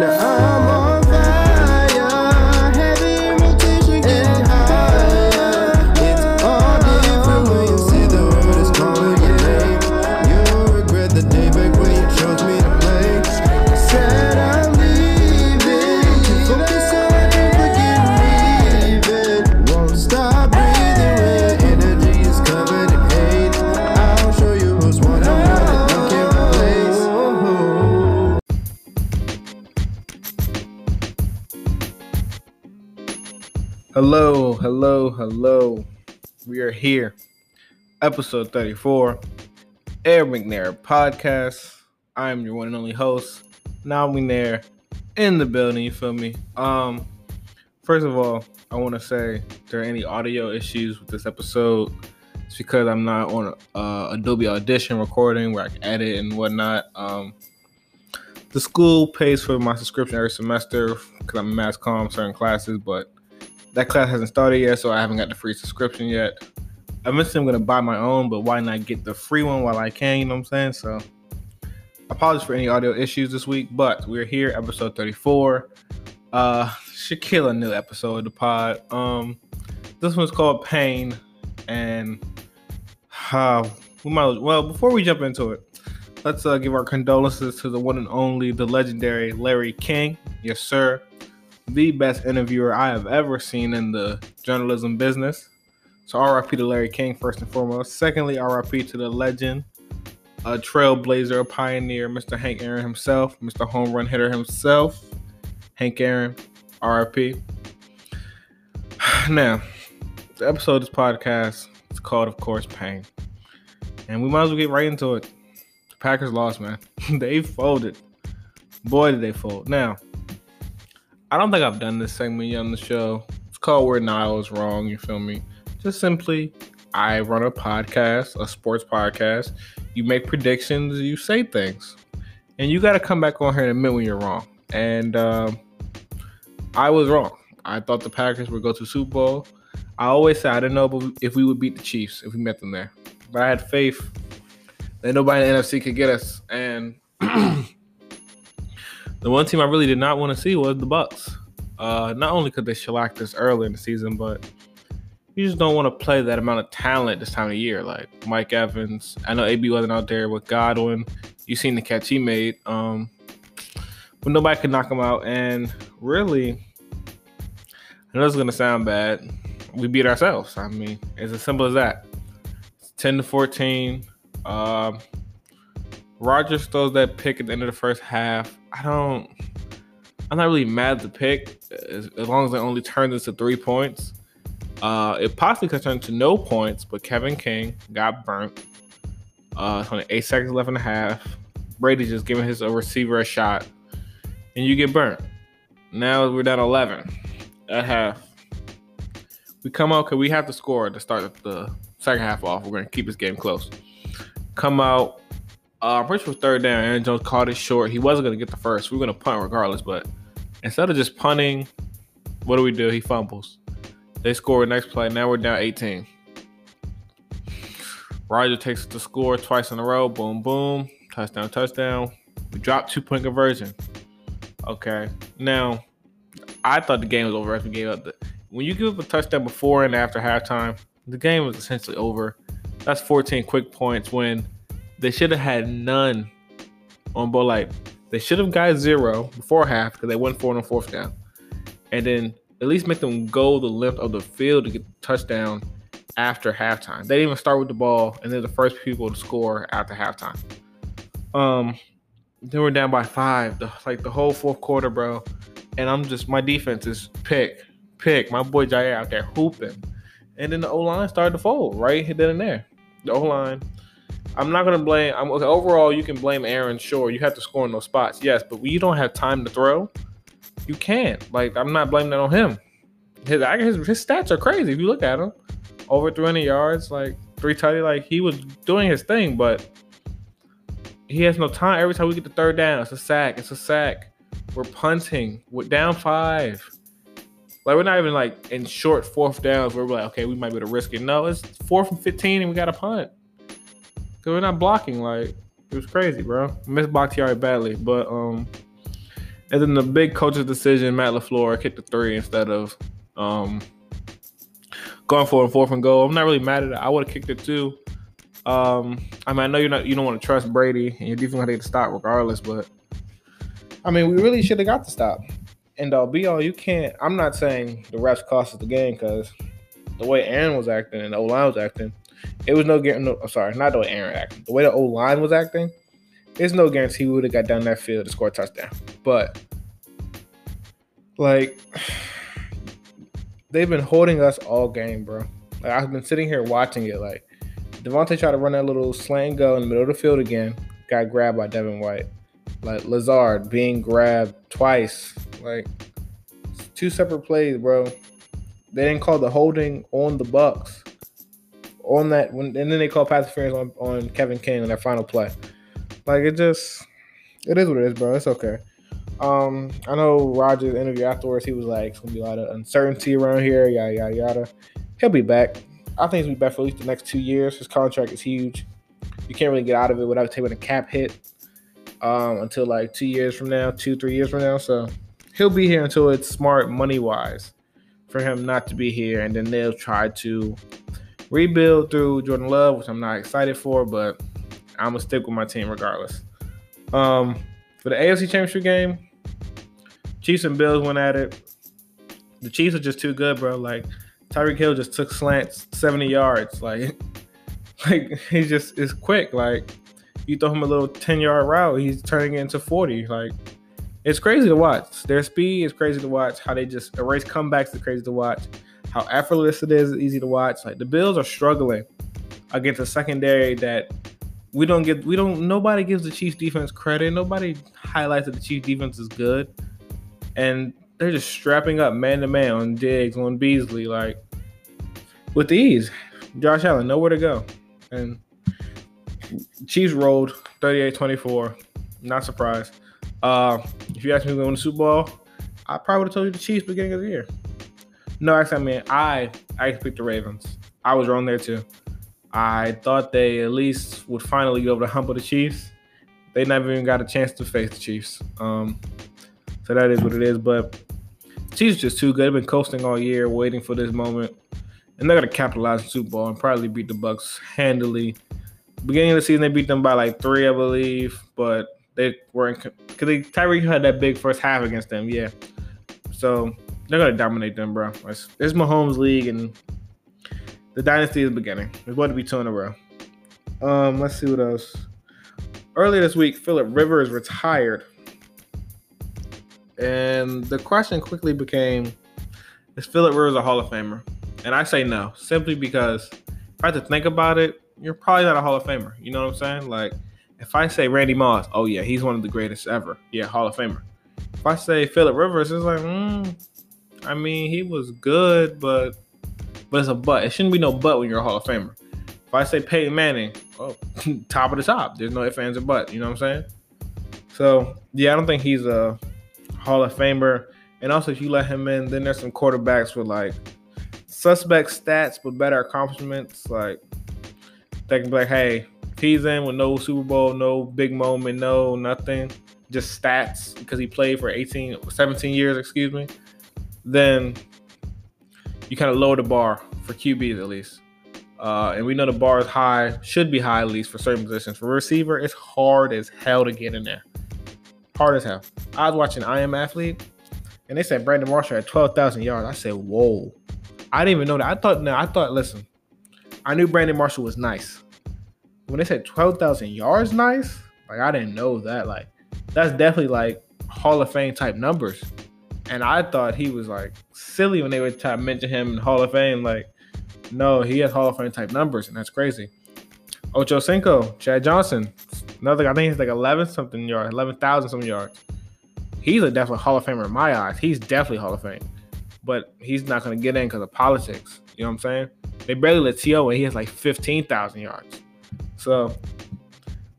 Now I'm hello. We are here. Episode 34. Air McNair podcast. I am your one and only host. Nile McNair in the building, you feel me? Um first of all, I want to say there are any audio issues with this episode. It's because I'm not on uh, Adobe Audition recording where I can edit and whatnot. Um the school pays for my subscription every semester because I'm mass comm certain classes, but that class hasn't started yet, so I haven't got the free subscription yet. Eventually, I'm gonna buy my own, but why not get the free one while I can? You know what I'm saying? So, apologies for any audio issues this week, but we're here, episode 34. Uh, should kill a new episode of the pod. Um, this one's called Pain, and uh, we might well before we jump into it, let's uh, give our condolences to the one and only, the legendary Larry King. Yes, sir the best interviewer I have ever seen in the journalism business. So RIP to Larry King first and foremost. Secondly, RIP to the legend, a trailblazer, a pioneer, Mr. Hank Aaron himself, Mr. Home Run Hitter himself, Hank Aaron, RIP. Now, the episode of this podcast is called, of course, Pain. And we might as well get right into it. The Packers lost, man. they folded. Boy, did they fold. Now, I don't think I've done this segment on the show. It's called Where Niles Wrong, you feel me? Just simply, I run a podcast, a sports podcast. You make predictions, you say things. And you got to come back on here and admit when you're wrong. And um, I was wrong. I thought the Packers would go to Super Bowl. I always said I didn't know if we would beat the Chiefs if we met them there. But I had faith that nobody in the NFC could get us. And the one team I really did not want to see was the Bucks. Uh, not only could they shellacked us early in the season, but you just don't want to play that amount of talent this time of year. Like Mike Evans, I know AB wasn't out there with Godwin. You seen the catch he made, um, but nobody could knock him out. And really, I know it's gonna sound bad. We beat ourselves. I mean, it's as simple as that. It's Ten to fourteen. Um, Rodgers throws that pick at the end of the first half. I don't. I'm not really mad at the pick as, as long as it only turns into three points. Uh, it possibly could turn to no points, but Kevin King got burnt. Uh, only eight seconds left in the half. Brady just giving his a receiver a shot, and you get burnt. Now we're down 11 at half. We come out because we have to score to start the second half off. We're going to keep this game close. Come out. Uh, pretty sure third down. Aaron Jones caught it short. He wasn't going to get the first. We were going to punt regardless, but instead of just punting, what do we do? He fumbles. They score the next play. Now we're down 18. Roger takes the score twice in a row. Boom, boom. Touchdown, touchdown. We dropped two point conversion. Okay. Now, I thought the game was over as we gave up the. When you give up a touchdown before and after halftime, the game was essentially over. That's 14 quick points when they should have had none on both. Like, they should have got zero before half because they went for it on fourth down. And then at least make them go the length of the field to get the touchdown after halftime. They didn't even start with the ball, and they're the first people to score after halftime. Um, then we're down by five, the, like the whole fourth quarter, bro. And I'm just my defense is pick, pick. My boy Jaire out there hooping, and then the O line started to fold right then and there. The O line. I'm not gonna blame. I'm okay, overall. You can blame Aaron. Sure, you have to score in those spots. Yes, but when you don't have time to throw, you can't. Like I'm not blaming that on him. His his, his stats are crazy. If you look at him, over 300 yards, like three tutty, like he was doing his thing, but he has no time. Every time we get the third down, it's a sack. It's a sack. We're punting. We're down five. Like we're not even like in short fourth downs where we're like, okay, we might be able to risk it. No, it's fourth and 15 and we got a punt. Cause we're not blocking. Like it was crazy, bro. Missed Bakhtiari badly, but um, And then the big coach's decision, Matt LaFleur kicked the three instead of um, going for a fourth and goal. I'm not really mad at it. I would have kicked it too. Um, I mean, I know you're not you don't want to trust Brady and you're definitely gonna the stop regardless, but I mean, we really should have got the stop. And uh, be all you can't. I'm not saying the refs cost us the game because the way Aaron was acting and the O line was acting, it was no guarantee. No, sorry, not the way Aaron acted. The way the O line was acting, there's no guarantee we would have got down that field to score a touchdown. But like, they've been holding us all game, bro. Like I've been sitting here watching it. Like Davante tried to run that little slant go in the middle of the field again, got grabbed by Devin White. Like Lazard being grabbed twice. Like two separate plays, bro. They didn't call the holding on the Bucks on that when, and then they call pass interference on, on Kevin King on their final play. Like it just, it is what it is, bro. It's okay. Um, I know Rodgers interview afterwards. He was like, "It's gonna be a lot of uncertainty around here, yada yada yada." He'll be back. I think he'll be back for at least the next two years. His contract is huge. You can't really get out of it without taking a cap hit um, until like two years from now, two three years from now. So he'll be here until it's smart money wise for him not to be here, and then they'll try to rebuild through Jordan Love, which I'm not excited for, but I'm gonna stick with my team regardless. Um, for the AFC Championship game, Chiefs and Bills went at it. The Chiefs are just too good, bro. Like Tyreek Hill just took slants 70 yards. Like, like he just is quick. Like you throw him a little 10 yard route, he's turning it into 40. Like it's crazy to watch. Their speed is crazy to watch. How they just erase comebacks is crazy to watch. How effortless it is, easy to watch. Like the Bills are struggling against a secondary that we don't get. We don't. Nobody gives the Chiefs defense credit. Nobody highlights that the Chiefs defense is good, and they're just strapping up man to man on Diggs, on Beasley, like with ease. Josh Allen nowhere to go, and Chiefs rolled 38-24. Not surprised. Uh, if you asked me to win the Super Bowl, I probably would have told you the Chiefs beginning of the year. No, actually, I mean I I picked the Ravens. I was wrong there too. I thought they at least would finally get over hump of the Chiefs. They never even got a chance to face the Chiefs. Um, so that is what it is. But Chiefs just too good. They've been coasting all year, waiting for this moment, and they're gonna capitalize the Super Bowl and probably beat the Bucks handily. Beginning of the season, they beat them by like three, I believe, but they weren't because Tyreek had that big first half against them. Yeah, so they're gonna dominate them, bro. It's, it's Mahomes' league, and the dynasty is beginning. It's about to be two in a row. Um, let's see what else. Earlier this week, Philip Rivers retired, and the question quickly became: Is Philip Rivers a Hall of Famer? And I say no, simply because if I had to think about it, you're probably not a Hall of Famer. You know what I'm saying? Like, if I say Randy Moss, oh yeah, he's one of the greatest ever. Yeah, Hall of Famer. If I say Philip Rivers, it's like, mm, I mean, he was good, but but it's a but. It shouldn't be no but when you're a Hall of Famer. If I say Peyton Manning, oh, top of the top. There's no ifs, ands, or but. You know what I'm saying? So yeah, I don't think he's a Hall of Famer. And also, if you let him in, then there's some quarterbacks with like suspect stats but better accomplishments. Like they can be like, hey, he's in with no Super Bowl, no big moment, no nothing, just stats because he played for 18, 17 years, excuse me, then you kind of lower the bar for QBs at least. Uh, and we know the bar is high, should be high at least for certain positions. For receiver, it's hard as hell to get in there. Hard as hell. I was watching I Am Athlete, and they said Brandon Marshall had 12,000 yards. I said, whoa. I didn't even know that. I thought, no, I thought, listen, I knew Brandon Marshall was nice. When they said 12,000 yards nice, like, I didn't know that. Like, that's definitely like Hall of Fame type numbers. And I thought he was like silly when they would to mention him in Hall of Fame. Like, no, he has Hall of Fame type numbers, and that's crazy. Ocho Cinco, Chad Johnson, another. I think he's like 11 something yards, 11,000 some yards. He's a definitely Hall of Famer in my eyes. He's definitely Hall of Fame, but he's not going to get in because of politics. You know what I'm saying? They barely let T.O. and he has like 15,000 yards. So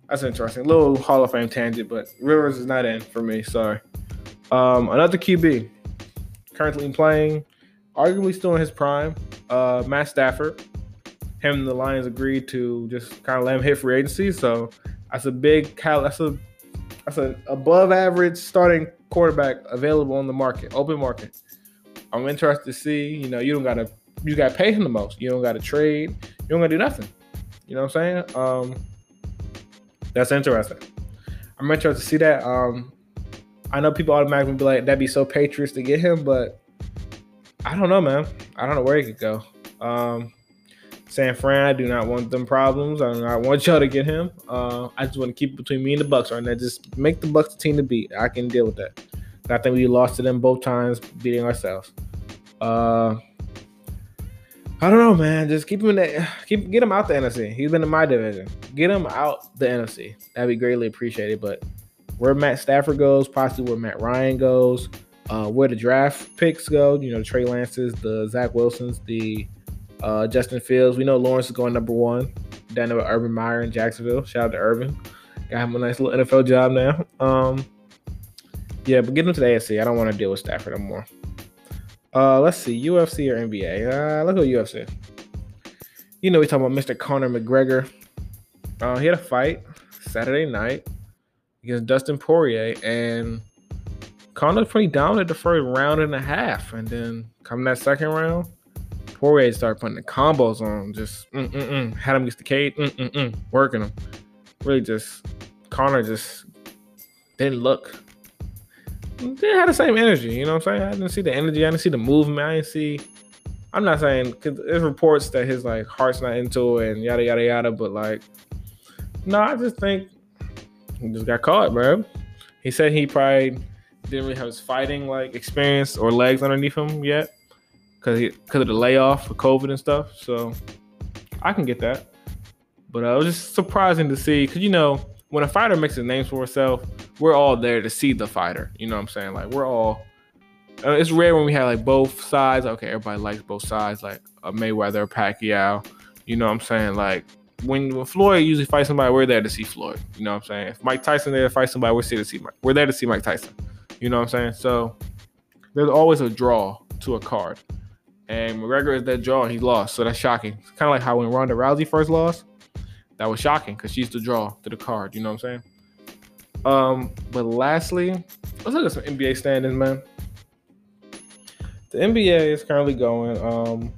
that's interesting. A little Hall of Fame tangent, but Rivers is not in for me. Sorry. Um, another QB currently playing, arguably still in his prime, uh, Matt Stafford. Him and the Lions agreed to just kind of let him hit free agency. So that's a big. That's a that's an above average starting quarterback available on the market, open market. I'm interested to see. You know, you don't gotta you gotta pay him the most. You don't gotta trade. You don't gotta do nothing. You know what I'm saying? Um, that's interesting. I'm interested to see that. Um, I know people automatically be like, that'd be so Patriots to get him, but I don't know, man. I don't know where he could go. Um, San Fran, I do not want them problems. I do not want y'all to get him. Uh, I just want to keep it between me and the Bucks right now. Just make the Bucks the team to beat. I can deal with that. I think we lost to them both times, beating ourselves. Uh, I don't know, man. Just keep him in the keep get him out the NFC. He's been in my division. Get him out the NFC. That'd be greatly appreciated. But where Matt Stafford goes, possibly where Matt Ryan goes, uh, where the draft picks go, you know, Trey Lances, the Zach Wilsons, the uh, Justin Fields. We know Lawrence is going number one. Down with Urban Meyer in Jacksonville. Shout out to Urban. Got him a nice little NFL job now. Um, yeah, but get him to the AFC. I don't want to deal with Stafford anymore. Uh, let's see, UFC or NBA. Uh, let's go UFC. You know, we talking about Mr. Conor McGregor. Uh, he had a fight Saturday night against Dustin Poirier, and Conor's pretty dominant the first round and a half, and then coming that second round, Poirier started putting the combos on, just mm-mm-mm, had him against the cage, mm-mm-mm, working him. Really, just Conor just didn't look they had the same energy. You know what I'm saying? I didn't see the energy. I didn't see the movement. I didn't see. I'm not saying because there's reports that his like heart's not into it and yada yada yada. But like, no, I just think he just got caught, bro. He said he probably didn't really have his fighting like experience or legs underneath him yet because he because of the layoff for COVID and stuff. So I can get that. But uh, it was just surprising to see because you know when a fighter makes a name for herself, we're all there to see the fighter. You know what I'm saying? Like we're all. Uh, it's rare when we have like both sides. Okay, everybody likes both sides, like a Mayweather, Pacquiao. You know what I'm saying? Like when, when Floyd usually fights somebody, we're there to see Floyd. You know what I'm saying? If Mike Tyson there to fight somebody, we're there to see Mike. We're there to see Mike Tyson. You know what I'm saying? So there's always a draw to a card. And McGregor is that draw and he lost. So that's shocking. It's kind of like how when Ronda Rousey first lost, that was shocking because she's the draw to the card. You know what I'm saying? Um, but lastly, let's look at some NBA standings, man. The NBA is currently going. Um,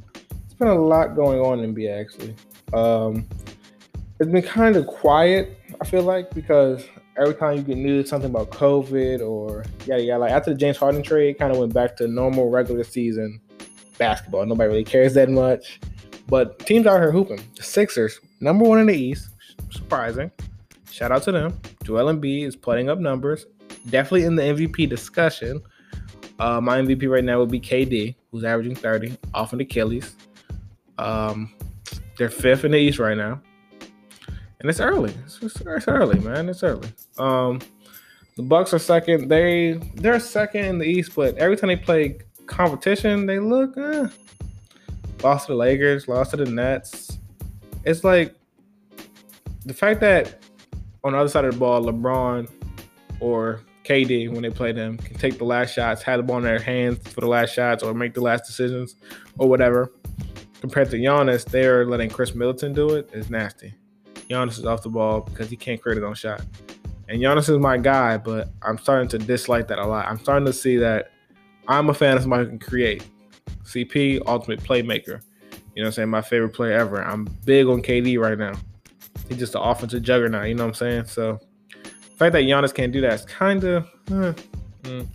it's been a lot going on in NBA actually. Um, it's been kind of quiet. I feel like because every time you get news something about COVID or yeah, yeah, like after the James Harden trade, kind of went back to normal regular season basketball. Nobody really cares that much. But teams out here hooping. The Sixers number one in the East. Surprising. Shout out to them. Joel Embiid is putting up numbers. Definitely in the MVP discussion. Uh, my MVP right now would be KD, who's averaging 30 off an Achilles. Um, they're fifth in the East right now. And it's early. It's, it's early, man. It's early. Um, the Bucks are second. They they're second in the East, but every time they play competition, they look eh. lost to the Lakers, lost to the Nets, it's like the fact that on the other side of the ball, LeBron or KD, when they play them, can take the last shots, have the ball in their hands for the last shots, or make the last decisions, or whatever. Compared to Giannis, they're letting Khris Middleton do it. It's nasty. Giannis is off the ball because he can't create his own shot. And Giannis is my guy, but I'm starting to dislike that a lot. I'm starting to see that I'm a fan of somebody who can create. CP, ultimate playmaker. You know what I'm saying? My favorite player ever. I'm big on KD right now. He's just an offensive juggernaut. You know what I'm saying? So the fact that Giannis can't do that is kind of mm.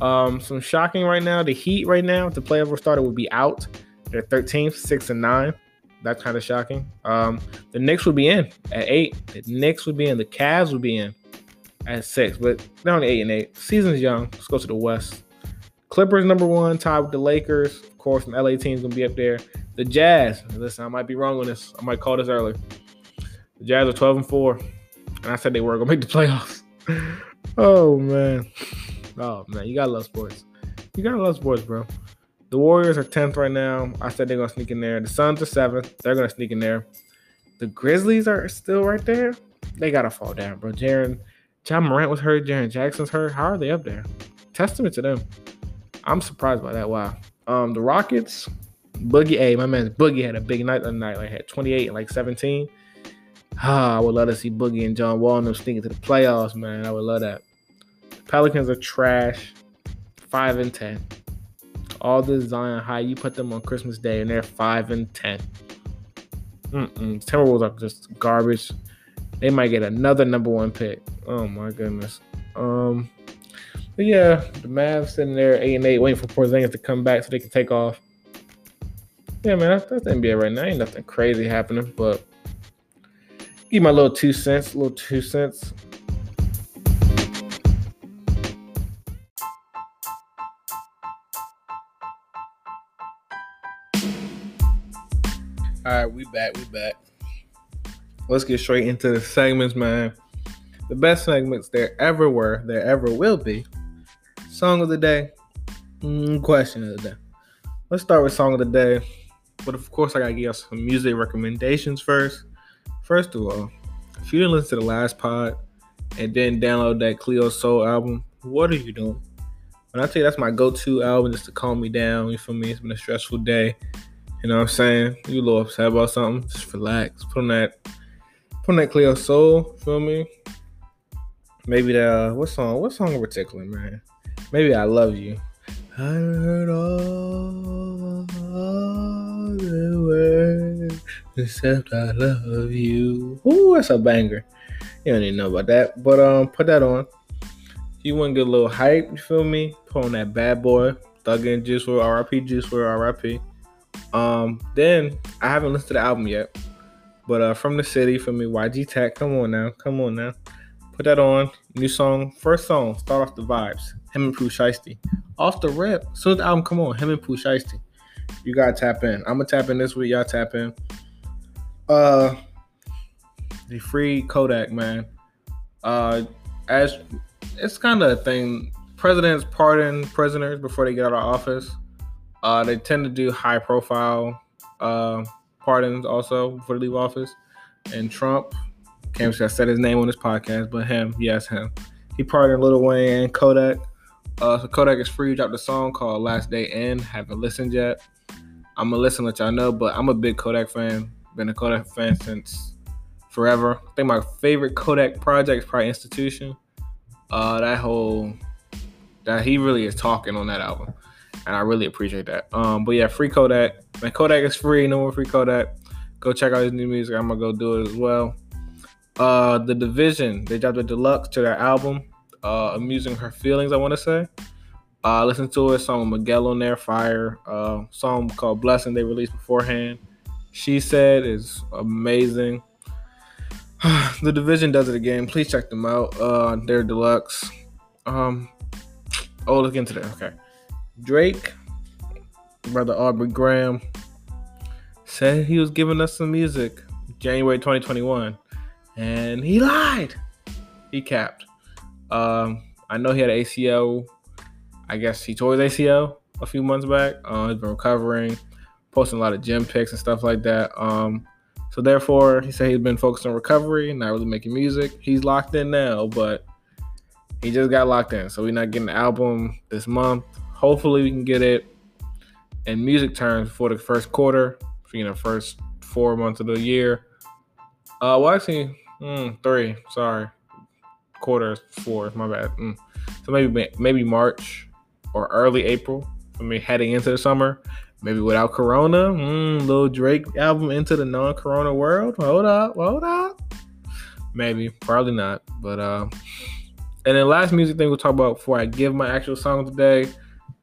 um, some shocking right now. The Heat right now, the playoff started, would be out. They're 13th, six and nine. That's kind of shocking. Um, the Knicks would be in at eight. The Knicks would be in. The Cavs would be in at six, but they're only eight and eight. Season's young. Let's go to the West. Clippers number one, tied with the Lakers. Of course, some LA teams gonna be up there. The Jazz. Listen, I might be wrong on this. I might call this early. The Jazz are 12 and 4. And I said they were gonna make the playoffs. oh man. Oh man, you gotta love sports. You gotta love sports, bro. The Warriors are 10th right now. I said they're gonna sneak in there. The Suns are 7th. They're gonna sneak in there. The Grizzlies are still right there. They gotta fall down, bro. Jaren, Ja Morant was hurt. Jaren Jackson's hurt. How are they up there? Testament to them. I'm surprised by that. Wow. Um, the Rockets, Boogie, hey, my man Boogie had a big night the night. Like had 28 and like 17. Ah, I would love to see Boogie and John Wall them sneaking to the playoffs, man. I would love that. Pelicans are trash. Five and ten. All the Zion high, you put them on Christmas Day, and they're five and ten. Mm-mm. Timberwolves are just garbage. They might get another number one pick. Oh my goodness. Um, but yeah, the Mavs sitting there eight and eight, waiting for Porzingis to come back so they can take off. Yeah, man, that's, that's the NBA right now. Ain't nothing crazy happening, but give my little two cents, little two cents. Right, we back, we back. Let's get straight into the segments, man. The best segments there ever were, there ever will be. Song of the day, mm, question of the day. Let's start with song of the day, but of course, I gotta give you some music recommendations first. First of all, if you didn't listen to the last pod and then download that Cleo Sol album, what are you doing? When I tell you that's my go-to album just to calm me down, you feel me? It's been a stressful day. You know what I'm saying? You a little upset about something, just relax. Put on that put on that Cleo Sol, feel me? Maybe the what song? What song in particular, man? Maybe I love you. I heard all the words except I love you. Ooh, that's a banger. You don't even know about that, but um, put that on. You want to get a little hype, you feel me? Put on that bad boy, Thug and Juice for RIP, Juice for RIP. Um, then I haven't listened to the album yet, but uh, from the city for me, YG Tech. Come on now, come on now. Put that on. New song, first song. Start off the vibes. Him and Pooh Shiesty. Off the rip. Soon as the album come on, him and Pooh Shiesty. You gotta tap in. I'm gonna tap in this week. Y'all tap in. Uh, the free Kodak man. Uh, as it's kind of a thing. Presidents pardon prisoners before they get out of office. Uh, they tend to do high profile uh, pardons also they leave office. And Trump, can't say I said his name on this podcast, but him, yes, him. He pardoned Lil Wayne and Kodak. Uh, so Kodak is free. Dropped a song called Last Day In. Haven't listened yet. I'm gonna listen, let y'all know. But I'm a big Kodak fan. Been a Kodak fan since forever. I think my favorite Kodak project is probably Institution. Uh, that whole that he really is talking on that album, and I really appreciate that. Um, but yeah, free Kodak. Man, Kodak is free. No more free Kodak. Go check out his new music. I'm gonna go do it as well. Uh, the dvsn. They dropped a deluxe to their album. Uh, A Muse In Her Feelings. I want to say. Uh, listen to it. Song with Miguel on there. Fire. Uh, song called Blessing. They released beforehand. She said is amazing. the dvsn does it again. Please check them out. Uh, they're deluxe. Um, oh, look into that. Okay, Drake, brother Aubrey Graham, said he was giving us some music January 2021, and he lied. He capped. Um, I know he had ACL. I guess he tore his ACL a few months back. Uh, he's been recovering, posting a lot of gym pics and stuff like that. Um, so therefore, he said he's been focused on recovery, not really making music. He's locked in now, but he just got locked in. So we're not getting the album this month. Hopefully, we can get it in music terms for the first quarter, for, you know, first four months of the year. Uh, well, actually, mm, three. Sorry, quarter four. My bad. Mm. So maybe maybe March or early April for me heading into the summer. Maybe without Corona, mm, little Drake album into the non-Corona world. Hold up, hold up. Maybe, probably not. But uh, and then last music thing we'll talk about before I give my actual song today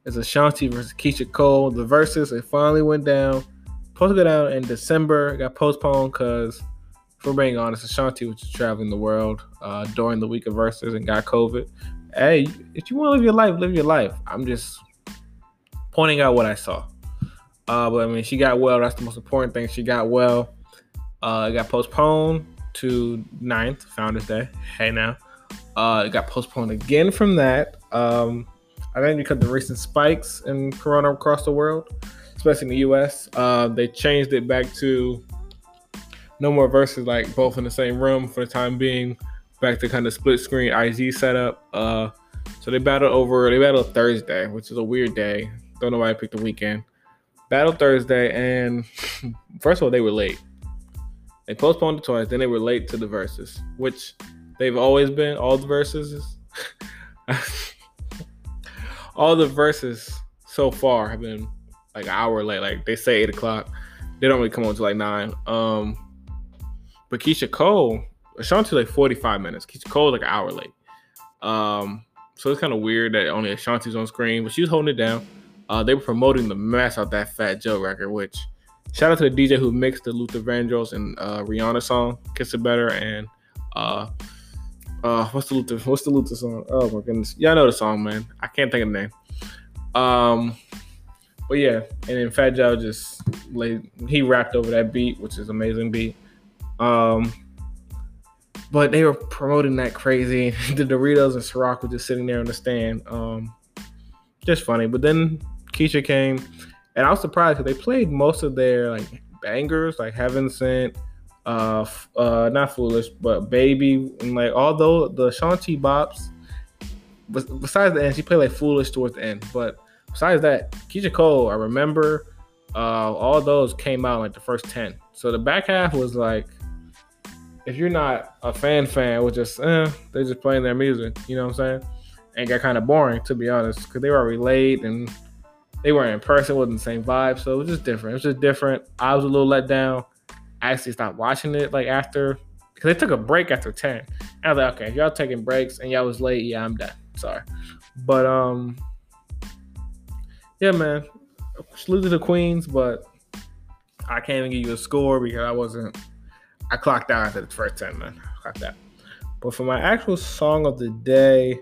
is Ashanti versus Keyshia Cole. The Verzuz it finally went down. Supposed to go down in December. Got postponed because, for being honest, Ashanti was traveling the world uh, during the week of Verzuz and got COVID. Hey, if you want to live your life, live your life. I'm just pointing out what I saw. Uh, but I mean, she got well. That's the most important thing. She got well. Uh, it got postponed to 9th, Founders Day. Hey now. Uh, it got postponed again from that. Um, I think because the recent spikes in Corona across the world, especially in the U.S., uh, they changed it back to no more Verzuz like both in the same room for the time being. Back to kind of split screen IG setup. Uh, so they battled over. They battled Thursday, which is a weird day. Don't know why I picked the weekend. Battle Thursday, and first of all, they were late. They postponed it twice, then they were late to the Verzuz, which they've always been. All the Verzuz, all the Verzuz so far have been like an hour late. Like they say eight o'clock. They don't really come on until like nine. Um, but Keyshia Cole, Ashanti like 45 minutes. Keyshia Cole like an hour late. Um, so it's kind of weird that only Ashanti's on screen, but she was holding it down. Uh, they were promoting the mess out that Fat Joe record, which shout out to the DJ who mixed the Luther Vandross and uh, Rihanna song "Kiss It Better" and uh, uh, what's the Luther? What's the Luther song? Oh my goodness, I know the song, man. I can't think of the name. Um, but yeah, and then Fat Joe just laid he rapped over that beat, which is amazing beat. Um, but they were promoting that crazy. the Doritos and Ciroc were just sitting there on the stand. Um, just funny. But then Keyshia came, and I was surprised because they played most of their like bangers, like Heaven Sent, uh, uh, not Foolish, but Baby, and like although the Shanti bops. Besides the end, she played like Foolish towards the end. But besides that, Keyshia Cole, I remember, uh, all those came out like the first ten. So the back half was like, if you're not a fan fan, was just eh, they're just playing their music. You know what I'm saying? And got kind of boring to be honest, because they were already late and they weren't in person, wasn't the same vibe. So it was just different. It was just different. I was a little let down. Actually stopped watching it like after because they took a break after 10. And I was like, okay, if y'all taking breaks and y'all was late, yeah, I'm done. Sorry. But um yeah, man. Salute to the Queens, but I can't even give you a score because I wasn't I clocked out after the first 10, man. Clocked out. But for my actual song of the day,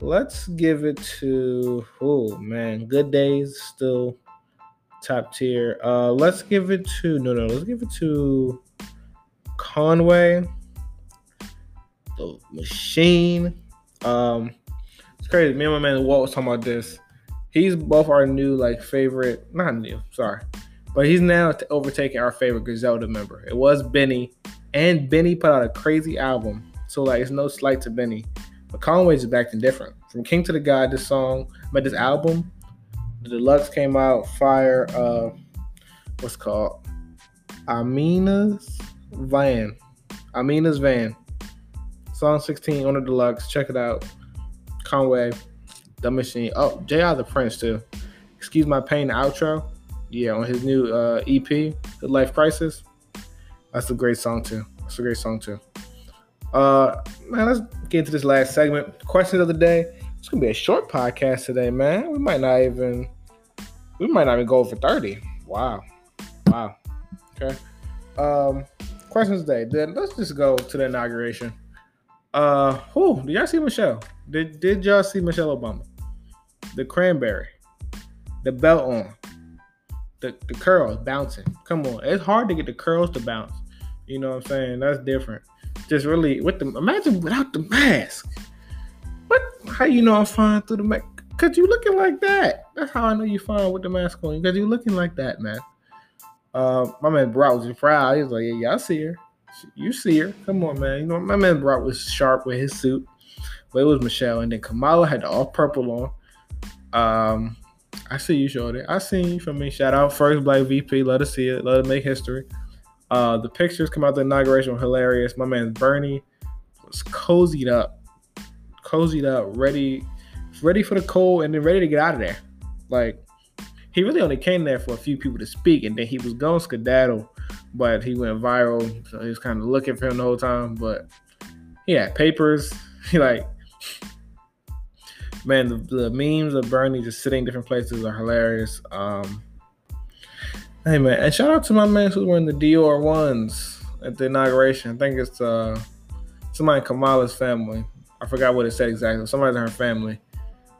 let's give it to oh man, Good Days still top tier. Uh let's give it to no no, let's give it to Conway, the machine. Um it's crazy. Me and my man Walt was talking about this. He's both our new like favorite, not new, sorry. But he's now t- overtaking our favorite Griselda member. It was Benny, and Benny put out a crazy album. So like, it's no slight to Benny, but Conway's just acting different. From King to the God, this song, but this album, the deluxe came out. Fire. Uh, what's called Amina's Van. Amina's Van. Song 16 on the deluxe. Check it out. Conway, the machine. Oh, J.I. the Prince too. Excuse my pain. Outro yeah, on his new uh, EP, The Life Crisis. That's a great song too. That's a great song too. Uh, man, let's get into this last segment. Questions of the day. It's gonna be a short podcast today, man. We might not even, we might not even go over thirty. Wow, wow. Okay. Um, questions day. Then let's just go to the inauguration. Uh, who did y'all see Michelle? Did Did y'all see Michelle Obama? The cranberry, the belt on the, the curls bouncing. Come on, it's hard to get the curls to bounce. You know what I'm saying? That's different. Just really with the imagine without the mask. How you know I'm fine through the mask? Cause you looking like that. That's how I know you fine with the mask on. Cause you looking like that, man. Uh, my man Barack was in proud. He was like, "Yeah, yeah, I see her. You see her. Come on, man. You know my man Barack was sharp with his suit, but it was Michelle, and then Kamala had the all purple on. Um, I see you, Shorty. I seen you for me. Shout out first black VP. Let us see it. Let it make history. Uh, the pictures come out the inauguration were hilarious. My man Bernie was cozied up, cozied up, ready, ready for the cold, and then ready to get out of there. Like he really only came there for a few people to speak, and then he was going skedaddle, but he went viral. So he was kind of looking for him the whole time. But he had papers. He like man, the, the, memes of Bernie just sitting in different places are hilarious. Um, hey man, and shout out to my man who's wearing the Dior ones at the inauguration. I think it's uh somebody in Kamala's family. I forgot what it said exactly. Somebody in her family.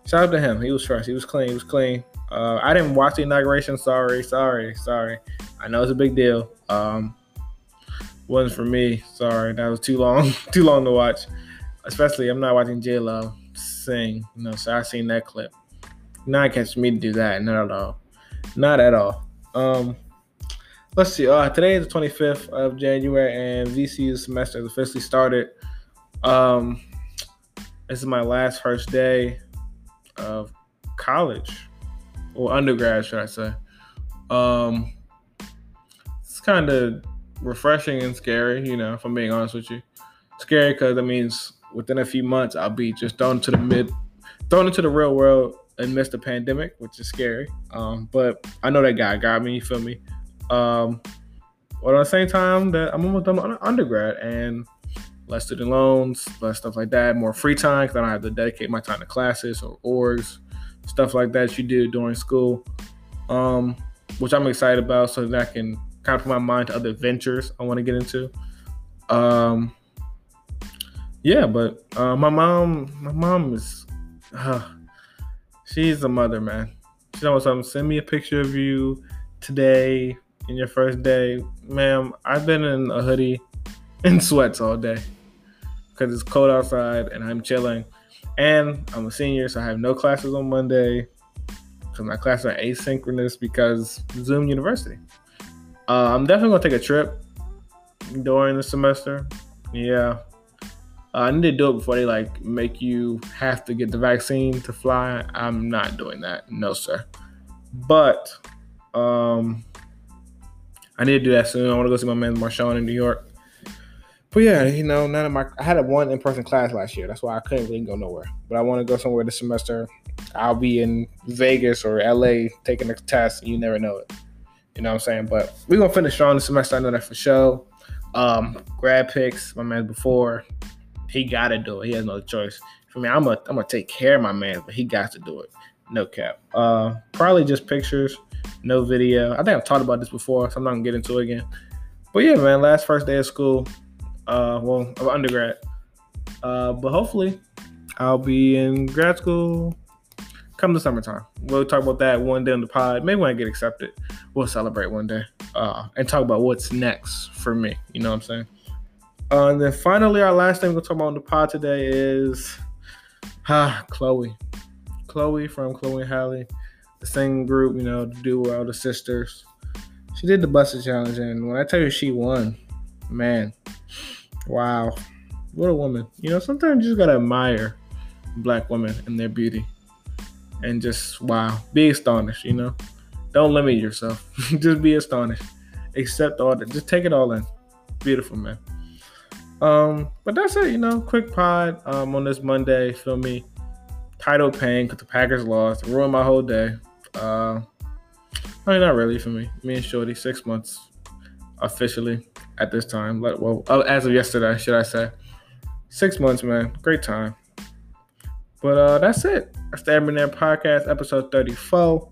Shout out to him. He was fresh. He was clean. He was clean. Uh, I didn't watch the inauguration. Sorry, sorry, sorry. I know it's a big deal. Um, wasn't for me. Sorry, that was too long. too long to watch. Especially, I'm not watching J Lo sing. You know, so I seen that clip. Not catch me to do that. Not at all. Not at all. Um, let's see. Uh, today is the 25th of January, and VCU's semester has officially started. Um, this is my last first day of college or undergrad, should I say? Um, it's kind of refreshing and scary, you know. If I'm being honest with you, scary because that means within a few months, I'll be just thrown into the mid, thrown into the real world amidst the pandemic, which is scary. Um, but I know that guy got me. You feel me? Um, but at the same time, that I'm almost done undergrad and less student loans, less stuff like that, more free time because I don't have to dedicate my time to classes or orgs, stuff like that you do during school, um, which I'm excited about so that I can kind of put my mind to other ventures I want to get into. Um, yeah, but uh, my mom, my mom is, uh, she's a mother, man. She's always something. Send me a picture of you today in your first day, ma'am. I've been in a hoodie and sweats all day because it's cold outside and I'm chilling. And I'm a senior, so I have no classes on Monday because my classes are asynchronous because Zoom University. Uh, I'm definitely gonna take a trip during the semester. Yeah, uh, I need to do it before they like make you have to get the vaccine to fly. I'm not doing that, no sir. But um, I need to do that soon. I want to go see my man Marshawn in New York. But yeah, you know, none of my I had a one in person class last year. That's why I couldn't really go nowhere. But I want to go somewhere this semester. I'll be in Vegas or LA taking a test. You never know it. You know what I'm saying? But we're gonna finish strong this semester. I know that for sure. Um, grad picks, my man before. He gotta do it. He has no choice. For me, I'm gonna I'm gonna take care of my man, but he got to do it. No cap. Uh probably just pictures, no video. I think I've talked about this before, so I'm not gonna get into it again. But yeah, man, last first day of school uh, well, of undergrad. Uh, but hopefully, I'll be in grad school come the summertime. We'll talk about that one day on the pod. Maybe when I get accepted, we'll celebrate one day uh, and talk about what's next for me. You know what I'm saying? Uh, and then finally, our last thing we're going to talk about on the pod today is ah, Chloe. Chloe from Chloe and Halle, the same group, you know, the duo, all the sisters. She did the Buss It Challenge, and when I tell you she won, man, Wow. What a woman. You know, sometimes you just gotta admire black women and their beauty. And just wow. Be astonished, you know. Don't limit yourself. just be astonished. Accept all that. Just take it all in. Beautiful man. Um, but that's it, you know. Quick pod um on this Monday, feel me. Title pain because the Packers lost. Ruined my whole day. Uh I mean not really for me. Me and Shorty, six months officially at this time. Well, uh, as of yesterday, should I say? Six months, man. Great time. But uh, that's it. That's the Every Podcast, episode 34.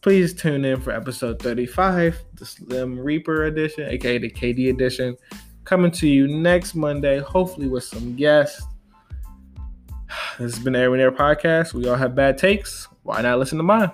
Please tune in for episode 35, the Slim Reaper edition, aka the KD edition, coming to you next Monday, hopefully with some guests. This has been the Every Podcast. We all have bad takes. Why not listen to mine?